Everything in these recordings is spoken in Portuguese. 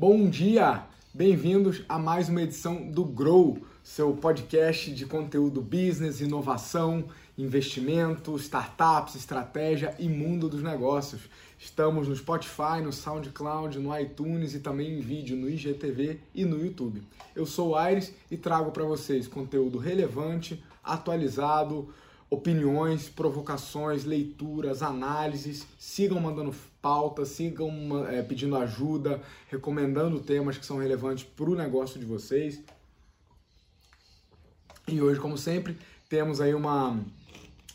Bom dia! Bem-vindos a mais uma edição do Grow, seu podcast de conteúdo business, inovação, investimento, startups, estratégia e mundo dos negócios. Estamos no Spotify, no SoundCloud, no iTunes e também em vídeo no IGTV e no YouTube. Eu sou o Aires e trago para vocês conteúdo relevante, atualizado, opiniões, provocações, leituras, análises. Sigam mandando pautas, sigam é, pedindo ajuda, recomendando temas que são relevantes para o negócio de vocês. E hoje, como sempre, temos aí uma,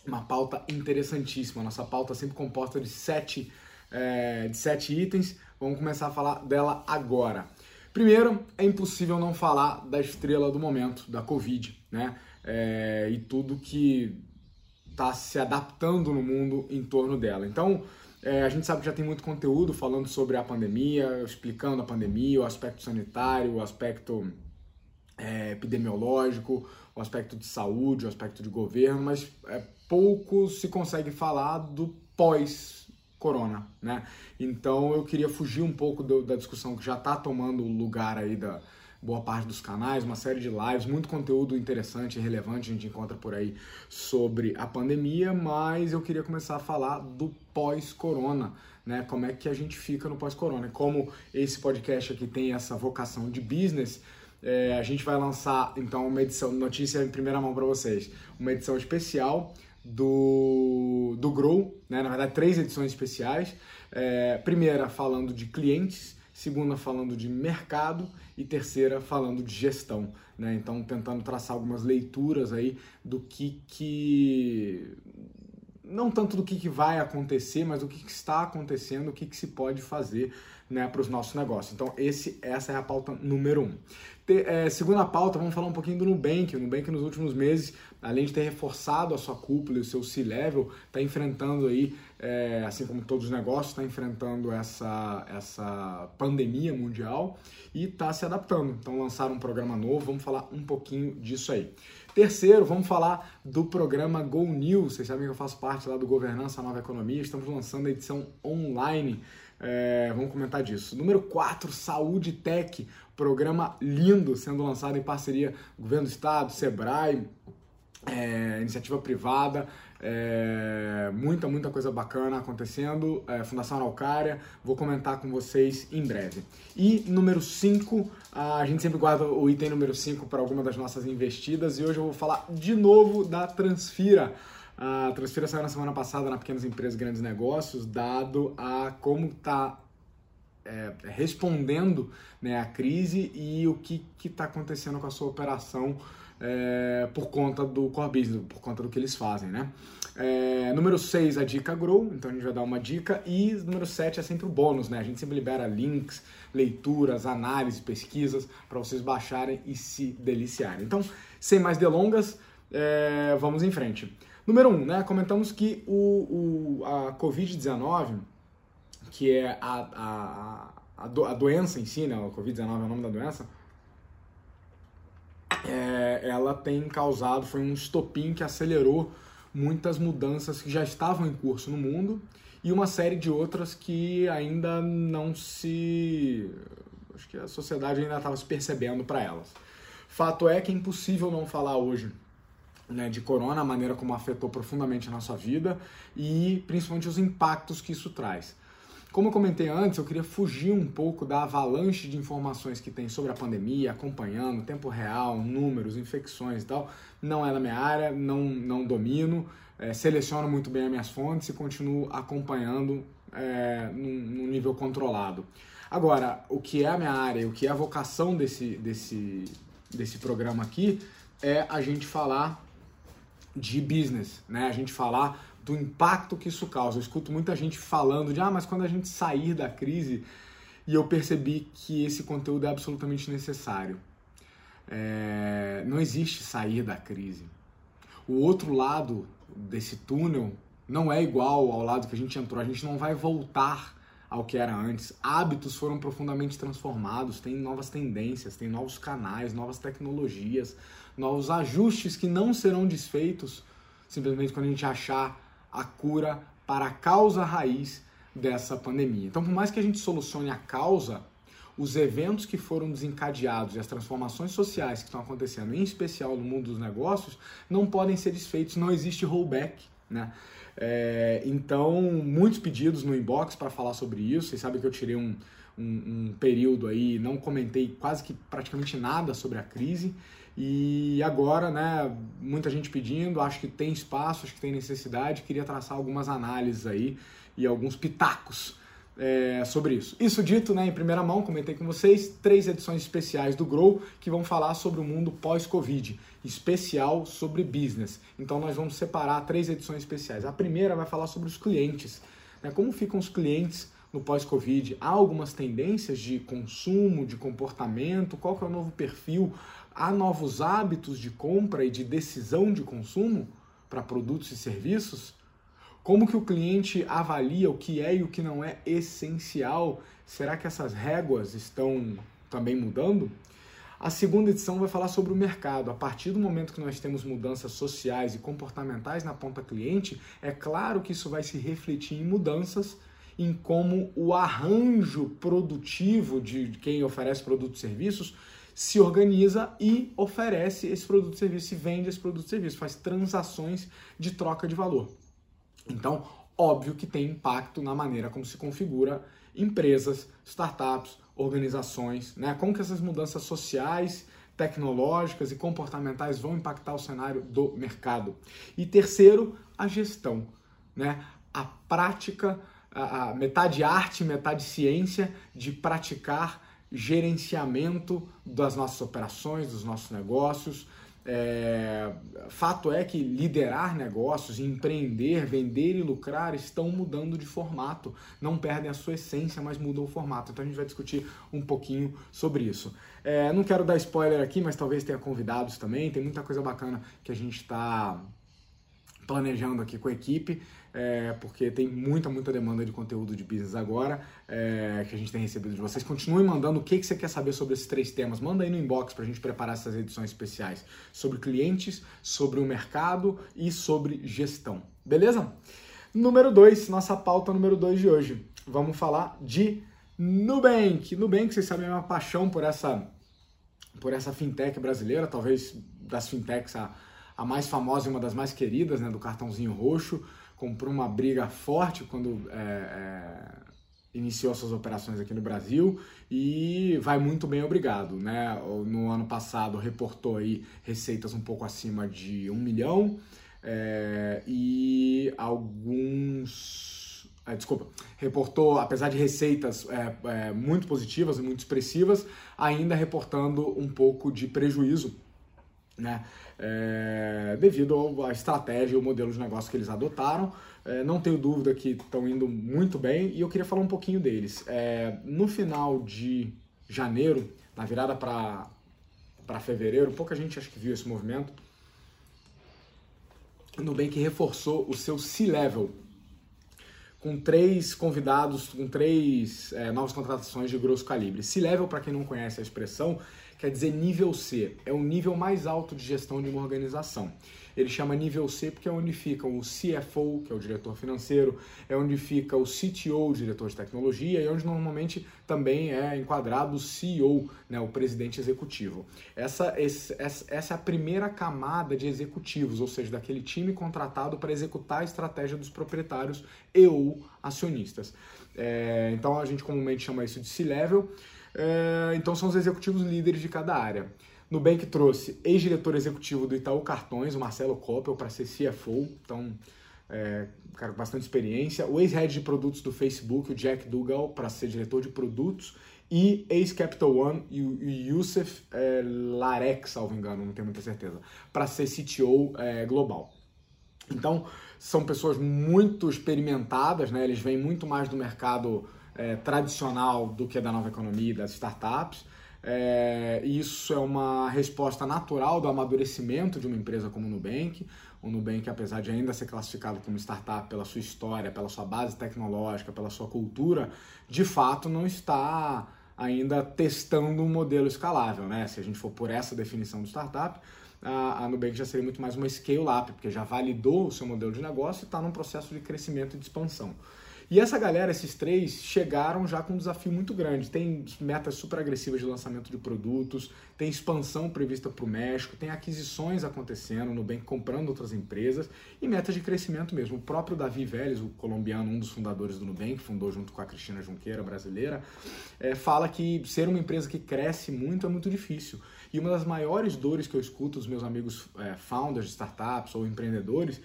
uma pauta interessantíssima. Nossa pauta é sempre composta de sete, é, de sete itens. Vamos começar a falar dela agora. Primeiro, é impossível não falar da estrela do momento, da Covid, né? É, e tudo que está se adaptando no mundo em torno dela. Então, é, a gente sabe que já tem muito conteúdo falando sobre a pandemia, explicando a pandemia, o aspecto sanitário, o aspecto é, epidemiológico, o aspecto de saúde, o aspecto de governo, mas é, pouco se consegue falar do pós-corona, né? Então eu queria fugir um pouco do, da discussão que já está tomando lugar aí da, boa parte dos canais, uma série de lives, muito conteúdo interessante e relevante a gente encontra por aí sobre a pandemia, mas eu queria começar a falar do pós-corona, né? Como é que a gente fica no pós-corona. Como esse podcast aqui tem essa vocação de business, é, a gente vai lançar então uma edição, notícia em primeira mão para vocês, uma edição especial do, do Grow, né? na verdade três edições especiais. É, primeira falando de clientes, segunda falando de mercado e terceira falando de gestão, né? Então tentando traçar algumas leituras aí do que que não tanto do que, que vai acontecer, mas do que, que está acontecendo, o que, que se pode fazer né, para os nossos negócios. Então, esse, essa é a pauta número um. Te, é, segunda pauta, vamos falar um pouquinho do Nubank. O Nubank, nos últimos meses, além de ter reforçado a sua cúpula e o seu C-Level, está enfrentando aí, é, assim como todos os negócios, está enfrentando essa, essa pandemia mundial e está se adaptando. Então, lançaram um programa novo, vamos falar um pouquinho disso aí. Terceiro, vamos falar do programa Go News. Vocês sabem que eu faço parte lá do Governança Nova Economia. Estamos lançando a edição online. É, vamos comentar disso. Número 4, Saúde Tech. Programa lindo, sendo lançado em parceria Governo do Estado, Sebrae, é, iniciativa privada. É, muita, muita coisa bacana acontecendo. É, Fundação Araucária, vou comentar com vocês em breve. E número 5, a gente sempre guarda o item número 5 para alguma das nossas investidas e hoje eu vou falar de novo da Transfira. A Transfira saiu na semana passada na Pequenas Empresas Grandes Negócios, dado a como está é, respondendo né, a crise e o que está acontecendo com a sua operação é, por conta do core business, por conta do que eles fazem, né? É, número 6, a dica Grow, então a gente vai dar uma dica. E número 7 é sempre o bônus, né? A gente sempre libera links, leituras, análises, pesquisas para vocês baixarem e se deliciarem. Então, sem mais delongas, é, vamos em frente. Número 1, um, né? Comentamos que o, o a Covid-19, que é a, a, a, do, a doença em si, né? A Covid-19 é o nome da doença é, ela tem causado, foi um estopim que acelerou muitas mudanças que já estavam em curso no mundo e uma série de outras que ainda não se. Acho que a sociedade ainda estava se percebendo para elas. Fato é que é impossível não falar hoje né, de corona, a maneira como afetou profundamente a nossa vida e principalmente os impactos que isso traz. Como eu comentei antes, eu queria fugir um pouco da avalanche de informações que tem sobre a pandemia, acompanhando, tempo real, números, infecções e tal. Não é da minha área, não, não domino, é, seleciono muito bem as minhas fontes e continuo acompanhando é, num, num nível controlado. Agora, o que é a minha área, o que é a vocação desse, desse, desse programa aqui é a gente falar de business, né? A gente falar do impacto que isso causa. Eu escuto muita gente falando de, ah, mas quando a gente sair da crise, e eu percebi que esse conteúdo é absolutamente necessário. É, não existe sair da crise. O outro lado desse túnel não é igual ao lado que a gente entrou. A gente não vai voltar ao que era antes. Hábitos foram profundamente transformados, tem novas tendências, tem novos canais, novas tecnologias, novos ajustes que não serão desfeitos simplesmente quando a gente achar a cura para a causa raiz dessa pandemia. Então, por mais que a gente solucione a causa, os eventos que foram desencadeados e as transformações sociais que estão acontecendo, em especial no mundo dos negócios, não podem ser desfeitos, não existe rollback, né? É, então, muitos pedidos no inbox para falar sobre isso. Vocês sabem que eu tirei um, um, um período aí, não comentei quase que praticamente nada sobre a crise. E agora, né, muita gente pedindo, acho que tem espaço, acho que tem necessidade, queria traçar algumas análises aí e alguns pitacos é, sobre isso. Isso dito, né, em primeira mão, comentei com vocês, três edições especiais do Grow que vão falar sobre o mundo pós-Covid, especial sobre business. Então nós vamos separar três edições especiais. A primeira vai falar sobre os clientes, né, como ficam os clientes no pós-Covid. Há algumas tendências de consumo, de comportamento, qual que é o novo perfil, há novos hábitos de compra e de decisão de consumo para produtos e serviços? Como que o cliente avalia o que é e o que não é essencial? Será que essas réguas estão também mudando? A segunda edição vai falar sobre o mercado. A partir do momento que nós temos mudanças sociais e comportamentais na ponta cliente, é claro que isso vai se refletir em mudanças em como o arranjo produtivo de quem oferece produtos e serviços se organiza e oferece esse produto e serviço, se vende esse produto e serviço, faz transações de troca de valor. Então, óbvio que tem impacto na maneira como se configura empresas, startups, organizações, né? Como que essas mudanças sociais, tecnológicas e comportamentais vão impactar o cenário do mercado. E terceiro, a gestão, né? A prática, a, a metade arte, metade ciência de praticar gerenciamento das nossas operações, dos nossos negócios, é, fato é que liderar negócios, empreender, vender e lucrar estão mudando de formato. Não perdem a sua essência, mas mudam o formato. Então a gente vai discutir um pouquinho sobre isso. É, não quero dar spoiler aqui, mas talvez tenha convidados também. Tem muita coisa bacana que a gente está planejando aqui com a equipe é, porque tem muita, muita demanda de conteúdo de business agora é, que a gente tem recebido de vocês. Continuem mandando o que, que você quer saber sobre esses três temas. Manda aí no inbox para a gente preparar essas edições especiais sobre clientes, sobre o mercado e sobre gestão. Beleza? Número 2, nossa pauta número 2 de hoje. Vamos falar de Nubank. Nubank, vocês sabem, é uma paixão por essa, por essa fintech brasileira, talvez das fintechs a, a mais famosa e uma das mais queridas, né, do cartãozinho roxo comprou uma briga forte quando é, é, iniciou suas operações aqui no Brasil e vai muito bem, obrigado. Né? No ano passado reportou aí receitas um pouco acima de um milhão é, e alguns. É, desculpa, reportou, apesar de receitas é, é, muito positivas e muito expressivas, ainda reportando um pouco de prejuízo né? É, devido à estratégia e o modelo de negócio que eles adotaram. É, não tenho dúvida que estão indo muito bem e eu queria falar um pouquinho deles. É, no final de janeiro, na virada para fevereiro, pouca gente acho que viu esse movimento. O Nubank reforçou o seu C-Level com três convidados, com três é, novas contratações de grosso calibre. C-Level, para quem não conhece a expressão, quer dizer nível C, é o nível mais alto de gestão de uma organização. Ele chama nível C porque é onde fica o CFO, que é o diretor financeiro, é onde fica o CTO, o diretor de tecnologia, e onde normalmente também é enquadrado o CEO, né, o presidente executivo. Essa, essa, essa é a primeira camada de executivos, ou seja, daquele time contratado para executar a estratégia dos proprietários e ou acionistas. É, então a gente comumente chama isso de C-Level. É, então são os executivos líderes de cada área. Nubank trouxe ex-diretor executivo do Itaú Cartões, o Marcelo Koppel, para ser CFO, então, é, cara com bastante experiência. O ex-head de produtos do Facebook, o Jack Dugal, para ser diretor de produtos. E ex-Capital One, o Youssef é, Larek, salvo engano, não tenho muita certeza, para ser CTO é, global. Então, são pessoas muito experimentadas, né? eles vêm muito mais do mercado é, tradicional do que da nova economia, das startups. É, isso é uma resposta natural do amadurecimento de uma empresa como o Nubank. O Nubank, apesar de ainda ser classificado como startup pela sua história, pela sua base tecnológica, pela sua cultura, de fato não está ainda testando um modelo escalável. Né? Se a gente for por essa definição de startup, a, Nubank já seria muito mais uma scale-up, porque já validou o seu modelo de negócio e está num processo de crescimento e de expansão. E essa galera, esses três, chegaram já com um desafio muito grande. Tem metas super agressivas de lançamento de produtos, tem expansão prevista para o México, tem aquisições acontecendo, no Nubank comprando outras empresas e metas de crescimento mesmo. O próprio Davi Vélez, o colombiano, um dos fundadores do Nubank, fundou junto com a Cristina Junqueira, brasileira, é, fala que ser uma empresa que cresce muito é muito difícil. E uma das maiores dores que eu escuto dos meus amigos é, founders de startups ou empreendedores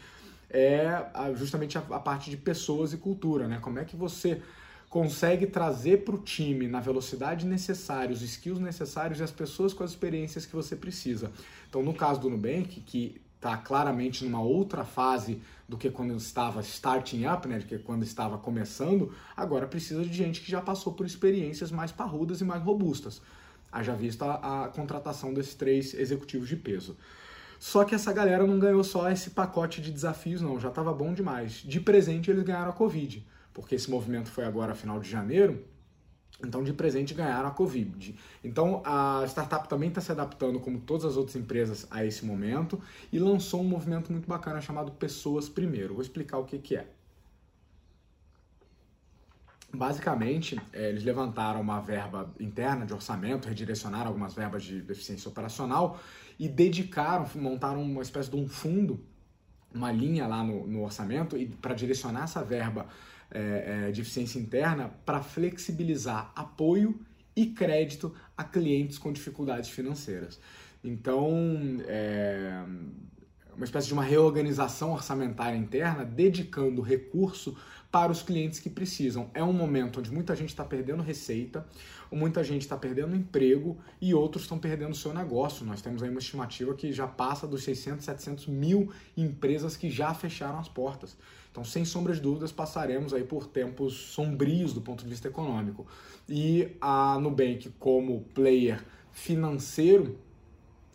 é justamente a, a parte de pessoas e cultura, né? Como é que você consegue trazer para o time na velocidade necessária, os skills necessários e as pessoas com as experiências que você precisa. Então, no caso do Nubank, que está claramente numa outra fase do que quando estava starting up, né, do que quando estava começando, agora precisa de gente que já passou por experiências mais parrudas e mais robustas. Haja vista a, a contratação desses três executivos de peso. Só que essa galera não ganhou só esse pacote de desafios, não. Já estava bom demais. De presente, eles ganharam a Covid, porque esse movimento foi agora final de janeiro. Então, de presente, ganharam a Covid. Então, a startup também está se adaptando, como todas as outras empresas, a esse momento e lançou um movimento muito bacana chamado Pessoas Primeiro. Vou explicar o que, que é. Basicamente, é, eles levantaram uma verba interna de orçamento, redirecionaram algumas verbas de eficiência operacional e dedicaram, montaram uma espécie de um fundo, uma linha lá no, no orçamento e para direcionar essa verba é, é, de eficiência interna para flexibilizar apoio e crédito a clientes com dificuldades financeiras. Então, é uma espécie de uma reorganização orçamentária interna, dedicando recurso para os clientes que precisam. É um momento onde muita gente está perdendo receita, muita gente está perdendo emprego e outros estão perdendo seu negócio. Nós temos aí uma estimativa que já passa dos 600, 700 mil empresas que já fecharam as portas. Então, sem sombra de dúvidas, passaremos aí por tempos sombrios do ponto de vista econômico. E a Nubank, como player financeiro,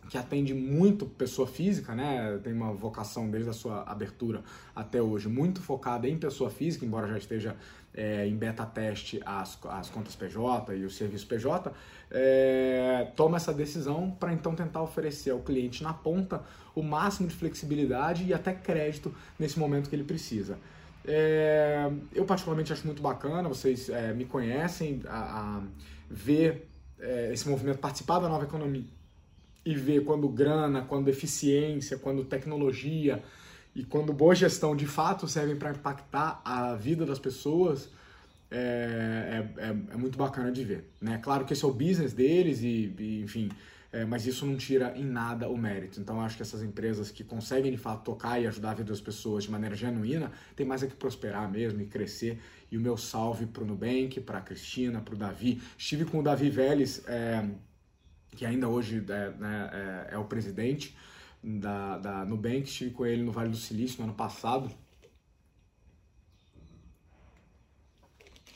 que atende muito pessoa física, né? Tem uma vocação desde a sua abertura até hoje muito focada em pessoa física, embora já esteja é, em beta teste as, as contas PJ e o serviço PJ, é, toma essa decisão para então tentar oferecer ao cliente na ponta o máximo de flexibilidade e até crédito nesse momento que ele precisa. É, eu particularmente acho muito bacana, vocês é, me conhecem, a, a ver é, esse movimento, participar da nova economia e ver quando grana, quando eficiência, quando tecnologia e quando boa gestão de fato servem para impactar a vida das pessoas, é, é, é, é, muito bacana de ver. Né? Claro que esse é o business deles, e, e enfim, é, mas isso não tira em nada o mérito. Então, acho que essas empresas que conseguem de fato tocar e ajudar a vida das pessoas de maneira genuína, tem mais é que prosperar mesmo e crescer. E o meu salve para o Nubank, para a Cristina, para o Davi. Estive com o Davi Vélez é, que ainda hoje é, né, é, é o presidente da, da Nubank, estive com ele no Vale do Silício no ano passado,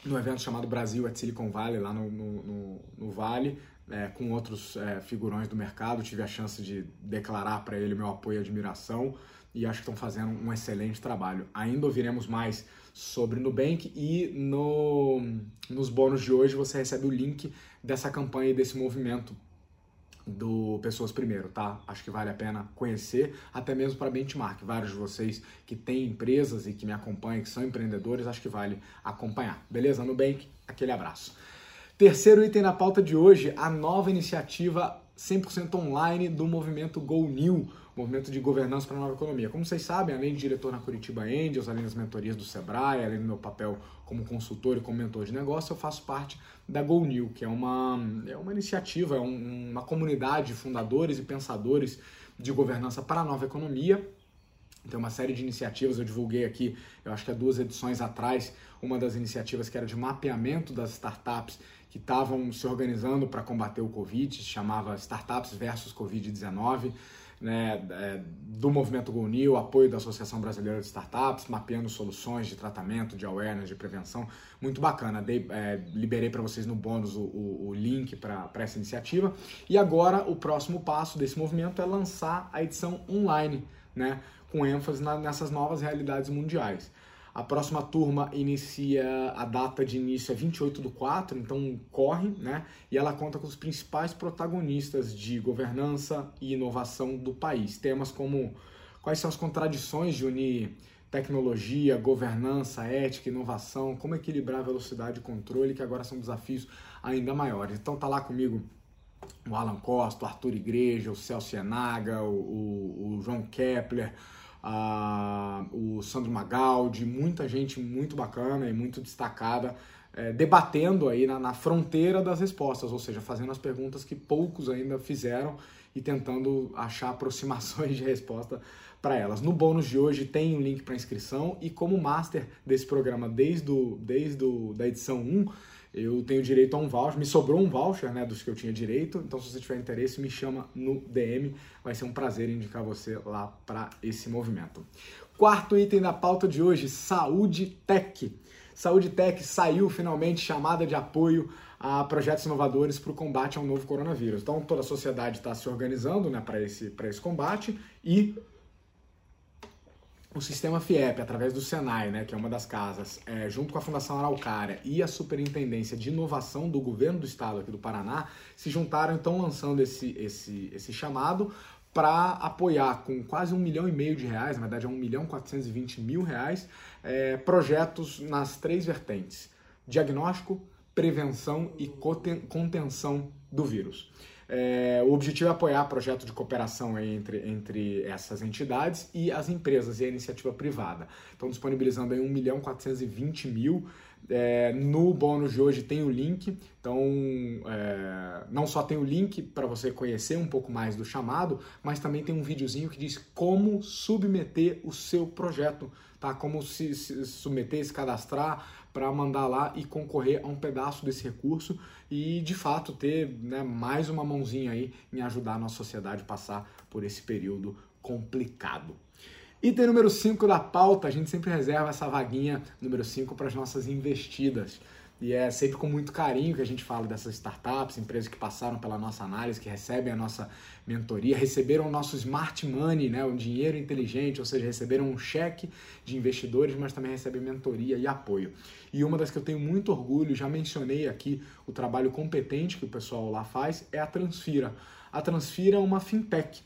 no evento chamado Brasil at Silicon Valley, lá no, no, no, no Vale, é, com outros é, figurões do mercado. Tive a chance de declarar para ele meu apoio e admiração e acho que estão fazendo um excelente trabalho. Ainda ouviremos mais sobre Nubank e no, nos bônus de hoje você recebe o link dessa campanha e desse movimento do Pessoas Primeiro, tá? Acho que vale a pena conhecer, até mesmo para benchmark. Vários de vocês que têm empresas e que me acompanham, que são empreendedores, acho que vale acompanhar. Beleza? Nubank, aquele abraço. Terceiro item na pauta de hoje, a nova iniciativa 100% online do movimento Go New, movimento de governança para a nova economia. Como vocês sabem, além de diretor na Curitiba Angels, além das mentorias do Sebrae, além do meu papel como consultor e como mentor de negócio, eu faço parte da Go New, que é uma, é uma iniciativa, é um, uma comunidade de fundadores e pensadores de governança para a nova economia. Tem uma série de iniciativas, eu divulguei aqui, eu acho que há duas edições atrás, uma das iniciativas que era de mapeamento das startups que estavam se organizando para combater o Covid, chamava Startups versus Covid-19 né, é, do movimento Go New, apoio da Associação Brasileira de Startups, mapeando soluções de tratamento, de awareness, de prevenção. Muito bacana. Dei, é, liberei para vocês no bônus o, o, o link para essa iniciativa. E agora o próximo passo desse movimento é lançar a edição online, né, com ênfase na, nessas novas realidades mundiais. A próxima turma inicia, a data de início é 28 do 4, então corre, né? E ela conta com os principais protagonistas de governança e inovação do país. Temas como quais são as contradições de unir tecnologia, governança, ética, inovação, como equilibrar velocidade e controle, que agora são desafios ainda maiores. Então tá lá comigo o Alan Costa, o Arthur Igreja, o Celso Enaga, o, o, o João Kepler, o Sandro Magaldi, muita gente muito bacana e muito destacada, é, debatendo aí na, na fronteira das respostas, ou seja, fazendo as perguntas que poucos ainda fizeram e tentando achar aproximações de resposta para elas. No bônus de hoje tem um link para inscrição e como master desse programa desde, o, desde o, da edição 1, eu tenho direito a um voucher, me sobrou um voucher, né, dos que eu tinha direito, então se você tiver interesse, me chama no DM, vai ser um prazer indicar você lá para esse movimento. Quarto item da pauta de hoje, Saúde Tech. Saúde Tech saiu finalmente chamada de apoio a projetos inovadores para o combate ao novo coronavírus. Então toda a sociedade está se organizando né, para esse, esse combate e o sistema FIEP, através do Senai, né, que é uma das casas, é, junto com a Fundação Araucária e a Superintendência de Inovação do Governo do Estado aqui do Paraná, se juntaram então lançando esse, esse, esse chamado para apoiar com quase um milhão e meio de reais, na verdade é um milhão quatrocentos e vinte mil reais, é, projetos nas três vertentes: diagnóstico, prevenção e contenção do vírus. É, o objetivo é apoiar projetos de cooperação entre, entre essas entidades e as empresas e a iniciativa privada. Estão disponibilizando aí 1 milhão 420 mil. É, no bônus de hoje tem o link, então é, não só tem o link para você conhecer um pouco mais do chamado, mas também tem um videozinho que diz como submeter o seu projeto, tá? Como se, se submeter, se cadastrar, para mandar lá e concorrer a um pedaço desse recurso e de fato ter né, mais uma mãozinha aí em ajudar a nossa sociedade a passar por esse período complicado. Item número 5 da pauta, a gente sempre reserva essa vaguinha número 5 para as nossas investidas. E é sempre com muito carinho que a gente fala dessas startups, empresas que passaram pela nossa análise, que recebem a nossa mentoria, receberam o nosso smart money, né, um dinheiro inteligente, ou seja, receberam um cheque de investidores, mas também recebem mentoria e apoio. E uma das que eu tenho muito orgulho, já mencionei aqui o trabalho competente que o pessoal lá faz, é a Transfira. A Transfira é uma fintech,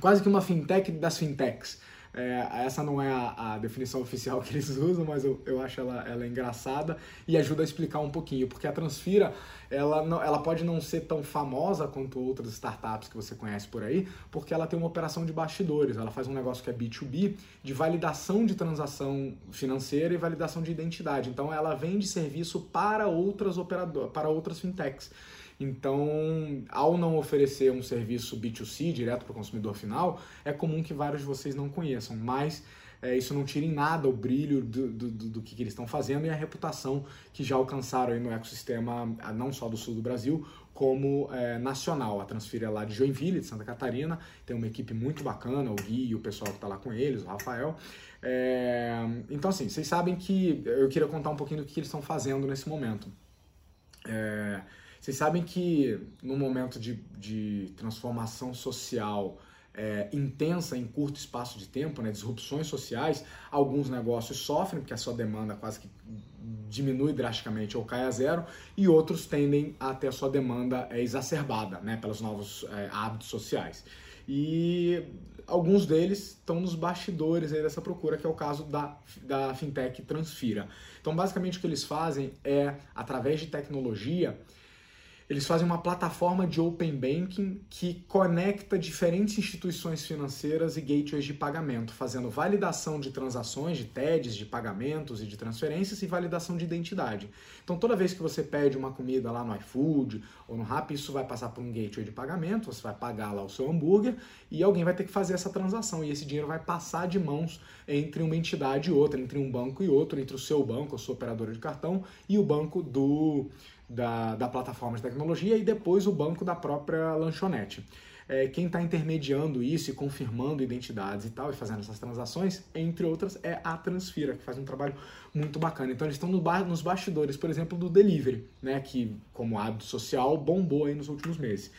quase que uma fintech das fintechs. É, essa não é a, a, definição oficial que eles usam, mas eu, eu acho ela, ela engraçada e ajuda a explicar um pouquinho, porque a Transfira ela, não, ela pode não ser tão famosa quanto outras startups que você conhece por aí, porque ela tem uma operação de bastidores, ela faz um negócio que é B2B, de validação de transação financeira e validação de identidade. Então ela vende serviço para outras operadoras, para outras fintechs. Então, ao não oferecer um serviço B2C direto para o consumidor final, é comum que vários de vocês não conheçam, mas é, isso não tira em nada o brilho do, do, do que, que, eles estão fazendo e a reputação que já alcançaram no ecossistema, não só do sul do Brasil, como é, nacional. A Transfira é lá de Joinville, de Santa Catarina, tem uma equipe muito bacana, o Gui e o pessoal que está lá com eles, o Rafael. É, então, assim, vocês sabem que eu queria contar um pouquinho do que, que eles estão fazendo nesse momento. É, vocês sabem que no momento de, de transformação social é, intensa em curto espaço de tempo, né, disrupções sociais, alguns negócios sofrem porque a sua demanda quase que diminui drasticamente ou cai a zero, e outros tendem a ter a sua demanda é, exacerbada né, pelos novos é, hábitos sociais. E alguns deles estão nos bastidores aí dessa procura, que é o caso da, da fintech Transfira. Então, basicamente, o que eles fazem é, através de tecnologia, eles fazem uma plataforma de open banking que conecta diferentes instituições financeiras e gateways de pagamento, fazendo validação de transações, de TEDs, de pagamentos e de transferências e validação de identidade. Então, toda vez que você pede uma comida lá no iFood ou no Rappi, isso vai passar por um gateway de pagamento, você vai pagar lá o seu hambúrguer e alguém vai ter que fazer essa transação e esse dinheiro vai passar de mãos entre uma entidade e outra, entre um banco e outro, entre o seu banco, a sua operadora de cartão e o banco do da, da plataforma de tecnologia e depois o banco da própria lanchonete. É, quem está intermediando isso e confirmando identidades e tal, e fazendo essas transações, entre outras, é a Transfira, que faz um trabalho muito bacana. Então eles estão no ba nos bastidores, por exemplo, do delivery, né, que como hábito social bombou aí nos últimos meses.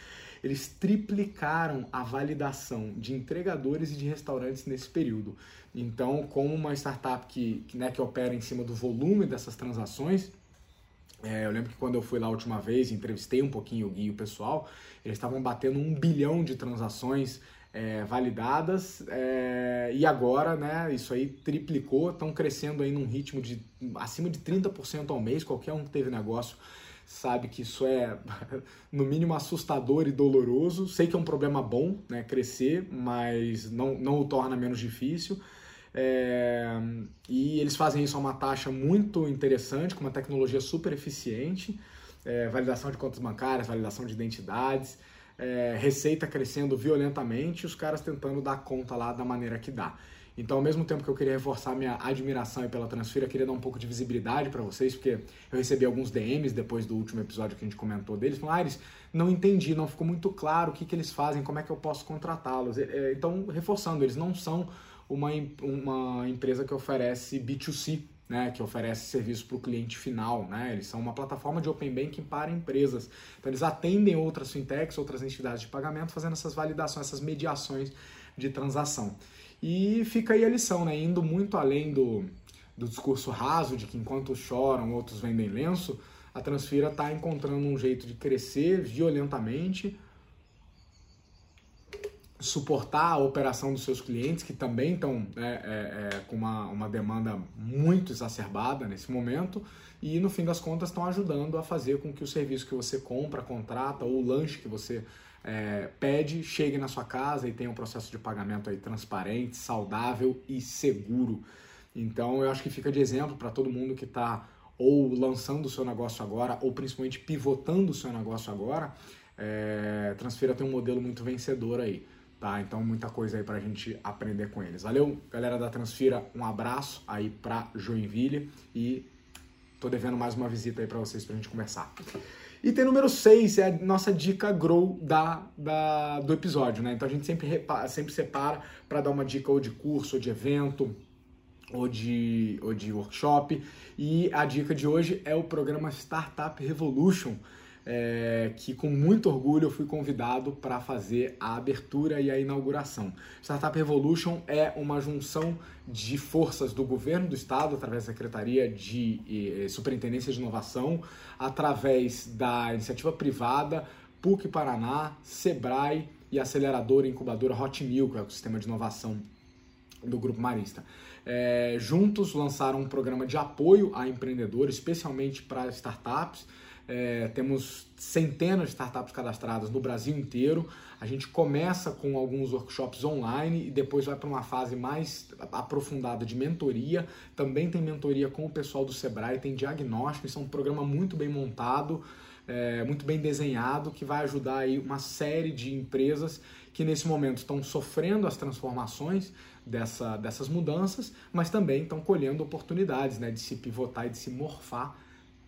Eles triplicaram a validação de entregadores e de restaurantes nesse período. Então, como uma startup que, né, que opera em cima do volume dessas transações, é, eu lembro que quando eu fui lá a última vez, entrevistei um pouquinho o Gui e o pessoal, eles estavam batendo um bilhão de transações é, validadas é, e agora, né, isso aí triplicou, estão crescendo aí num ritmo de acima de 30% ao mês, qualquer um que teve negócio sabe que isso é no mínimo assustador e doloroso. Sei que é um problema bom, né, crescer, mas não, não o torna menos difícil. É, e eles fazem isso a uma taxa muito interessante, com uma tecnologia super eficiente, é, validação de contas bancárias, validação de identidades é, receita crescendo violentamente os caras tentando dar conta lá da maneira que dá. Então, ao mesmo tempo que eu queria reforçar minha admiração pela Transfira, eu queria dar um pouco de visibilidade para vocês, porque eu recebi alguns DMs depois do último episódio que a gente comentou deles, falaram, ah, não entendi, não ficou muito claro o que, que eles fazem, como é que eu posso contratá-los. É, então, reforçando, eles não são uma, uma empresa que oferece B2C, né, que oferece serviço para o cliente final. Né? Eles são uma plataforma de Open Banking para empresas. Então, eles atendem outras fintechs, outras entidades de pagamento, fazendo essas validações, essas mediações de transação. E fica aí a lição, né? indo muito além do, do discurso raso de que enquanto choram, outros vendem lenço, a Transfira está encontrando um jeito de crescer violentamente, suportar a operação dos seus clientes, que também estão né, é, é, com uma, uma demanda muito exacerbada nesse momento, e no fim das contas estão ajudando a fazer com que o serviço que você compra, contrata, ou o lanche que você é, pede, chegue na sua casa e tenha um processo de pagamento aí transparente, saudável e seguro. Então eu acho que fica de exemplo para todo mundo que está ou lançando o seu negócio agora, ou principalmente pivotando o seu negócio agora, é, Transfira tem um modelo muito vencedor aí tá? Então muita coisa aí pra gente aprender com eles. Valeu, galera da Transfira, um abraço aí pra Joinville e tô devendo mais uma visita aí para vocês pra gente conversar. Item número 6 é a nossa dica grow da, da, do episódio, né? Então a gente sempre, repara, sempre separa para dar uma dica ou de curso, ou de evento, ou de, ou de workshop. E a dica de hoje é o programa Startup Revolution, é, que com muito orgulho eu fui convidado para fazer a abertura e a inauguração. Startup Revolution é uma junção de forças do governo do estado, através da Secretaria de Superintendência de Inovação, através da iniciativa privada, PUC Paraná, Sebrae e aceleradora e incubadora Hot Milk, que é o sistema de inovação do Grupo Marista. É, juntos lançaram um programa de apoio a empreendedores, especialmente para startups, é, temos centenas de startups cadastradas no Brasil inteiro. A gente começa com alguns workshops online e depois vai para uma fase mais aprofundada de mentoria. Também tem mentoria com o pessoal do Sebrae, tem diagnóstico. Isso é um programa muito bem montado, é, muito bem desenhado, que vai ajudar aí uma série de empresas que nesse momento estão sofrendo as transformações dessa, dessas mudanças, mas também estão colhendo oportunidades né, de se pivotar e de se morfar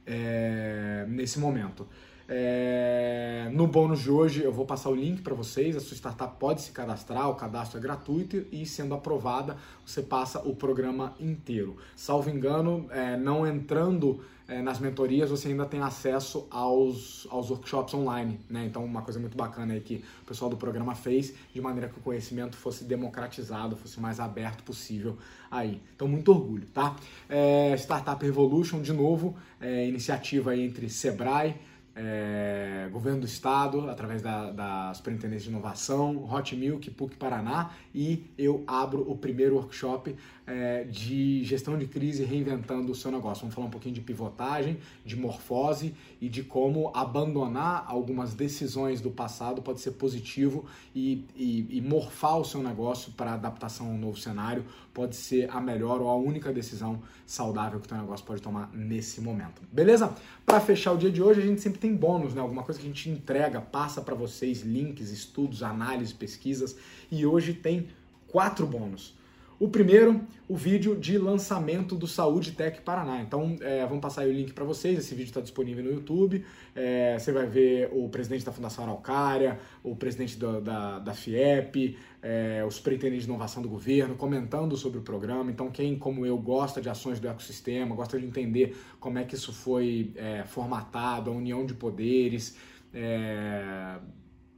é, nesse momento. É, no bônus de hoje eu vou passar o link para vocês. A sua startup pode se cadastrar, o cadastro é gratuito e sendo aprovada você passa o programa inteiro. Salvo engano, é, não entrando é, nas mentorias você ainda tem acesso aos, aos workshops online. Né? Então, uma coisa muito bacana aí que o pessoal do programa fez de maneira que o conhecimento fosse democratizado, fosse mais aberto possível aí. Então, muito orgulho, tá? É, Startup Revolution, de novo, é, iniciativa entre Sebrae é, governo do estado, através da, da Superintendência de Inovação, Hot Milk, PUC Paraná, e eu abro o primeiro workshop é, de gestão de crise reinventando o seu negócio. Vamos falar um pouquinho de pivotagem, de morfose e de como abandonar algumas decisões do passado pode ser positivo e, e, e morfar o seu negócio para adaptação ao novo cenário pode ser a melhor ou a única decisão saudável que o seu negócio pode tomar nesse momento. Beleza? Para fechar o dia de hoje, a gente sempre tem bônus, né? Alguma coisa que a gente entrega, passa para vocês links, estudos, análises, pesquisas e hoje tem quatro bônus. O primeiro, o vídeo de lançamento do Saúde Tech Paraná. Então, é, vamos passar o link para vocês. Esse vídeo está disponível no YouTube. É, você vai ver o presidente da Fundação Araucária, o presidente da, da, da FIEP, é, o superintendente de inovação do governo, comentando sobre o programa. Então, quem, como eu, gosta de ações do ecossistema, gosta de entender como é que isso foi é, formatado, a união de poderes. É,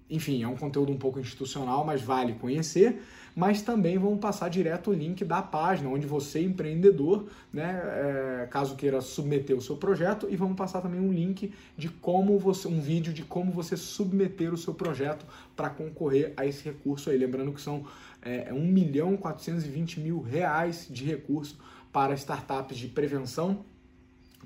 enfim, é um conteúdo um pouco institucional, mas vale conhecer. Mas também vamos passar direto o link da página, onde você, empreendedor, né, é, caso queira submeter o seu projeto, e vamos passar também um link de como você, um vídeo de como você submeter o seu projeto para concorrer a esse recurso aí. Lembrando que são é, 1 milhão 420 mil reais de recurso para startups de prevenção,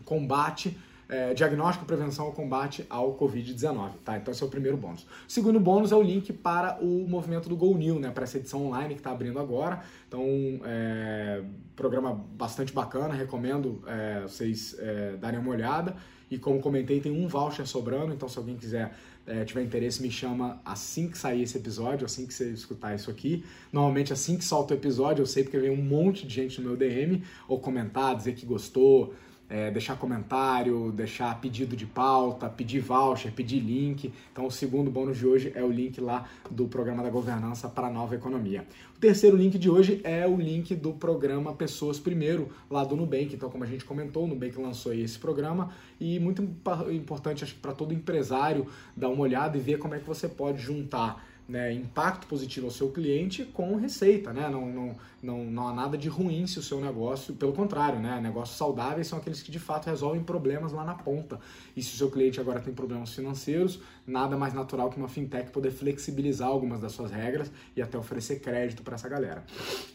combate é, diagnóstico, prevenção ou combate ao Covid-19, tá? Então esse é o primeiro bônus. O segundo bônus é o link para o movimento do Go New, né? Para essa edição online que está abrindo agora. Então, é, programa bastante bacana, recomendo é, vocês é, darem uma olhada. E como comentei, tem um voucher sobrando, então se alguém quiser é, tiver interesse, me chama assim que sair esse episódio, assim que você escutar isso aqui. Normalmente, assim que solta o episódio, eu sei porque vem um monte de gente no meu DM, ou comentar, dizer que gostou, é, deixar comentário, deixar pedido de pauta, pedir voucher, pedir link. Então, o segundo bônus de hoje é o link lá do programa da governança para a nova economia. O terceiro link de hoje é o link do programa Pessoas Primeiro, lá do Nubank. Então, como a gente comentou, o Nubank lançou esse programa e muito importante, para todo empresário dar uma olhada e ver como é que você pode juntar né, impacto positivo ao seu cliente com receita, né? Não, não, não, não há nada de ruim se o seu negócio, pelo contrário, né? Negócios saudáveis são aqueles que de fato resolvem problemas lá na ponta. E se o seu cliente agora tem problemas financeiros, nada mais natural que uma fintech poder flexibilizar algumas das suas regras e até oferecer crédito para essa galera.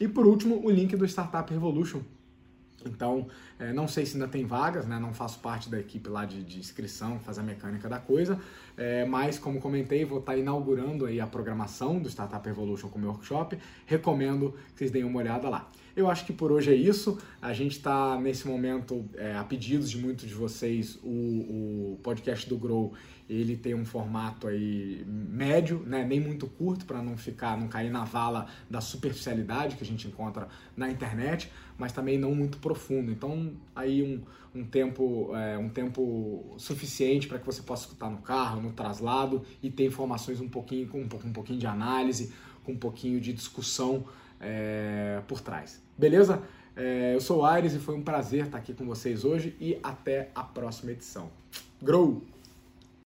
E por último, o link do Startup Revolution então, é, não sei se ainda tem vagas, né? não faço parte da equipe lá de, de inscrição, faz a mecânica da coisa, é, mas como comentei, vou estar tá inaugurando aí a programação do Startup Evolution como workshop, recomendo que vocês deem uma olhada lá. Eu acho que por hoje é isso, a gente está nesse momento, é, a pedidos de muitos de vocês, o, o podcast do Grow ele tem um formato aí médio, né? nem muito curto para não ficar, não cair na vala da superficialidade que a gente encontra na internet, mas também não muito profundo. Então aí um, um tempo é, um tempo suficiente para que você possa escutar no carro, no traslado e ter informações um pouquinho com um, um pouquinho de análise, com um pouquinho de discussão é, por trás. Beleza? É, eu sou o Aires e foi um prazer estar aqui com vocês hoje e até a próxima edição. Grow!